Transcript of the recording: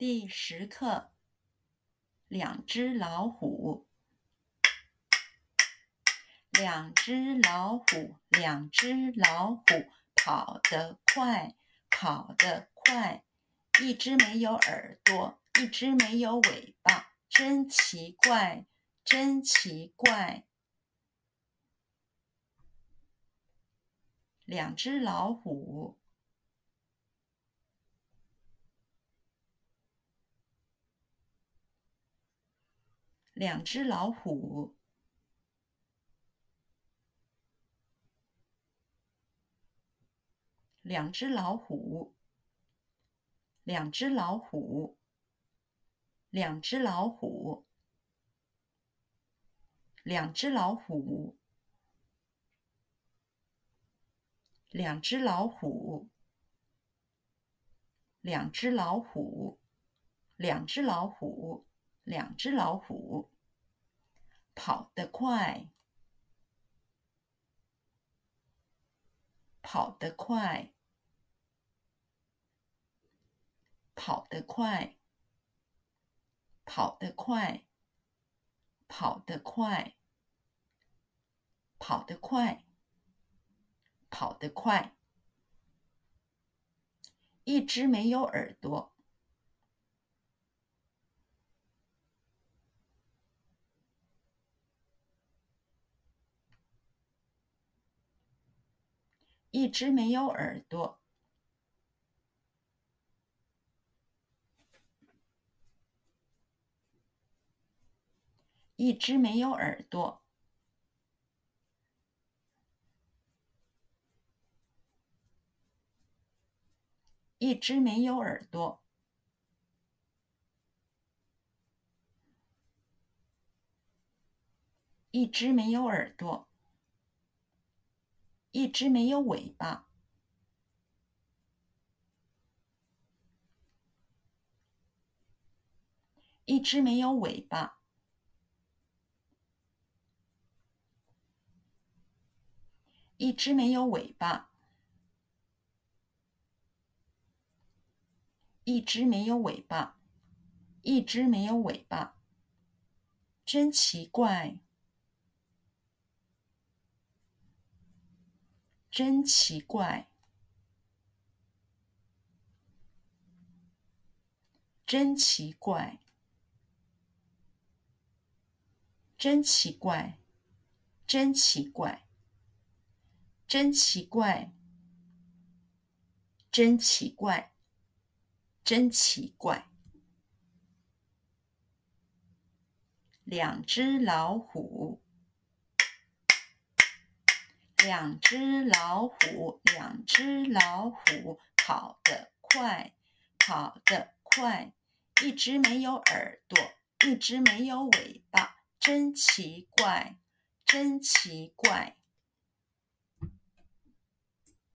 第十课，两只老虎，两只老虎，两只老虎，跑得快，跑得快。一只没有耳朵，一只没有尾巴，真奇怪，真奇怪。两只老虎。两只老虎，两只老虎，两只老虎，两只老虎，两只老虎，两只老虎，两只老虎，两只老虎。两只老虎两只老虎跑得快，跑得快，跑得快，跑得快，跑得快，跑得快，跑得快。一只没有耳朵。一只没有耳朵，一只没有耳朵，一只没有耳朵，一只没有耳朵。一只没有尾巴，一只没有尾巴，一只没有尾巴，一只没有尾巴，一只没有尾巴，真奇怪。真奇怪，真奇怪，真奇怪，真奇怪，真奇怪，真奇怪，真奇怪。两只老虎。两只老虎，两只老虎，跑得快，跑得快。一只没有耳朵，一只没有尾巴，真奇怪，真奇怪。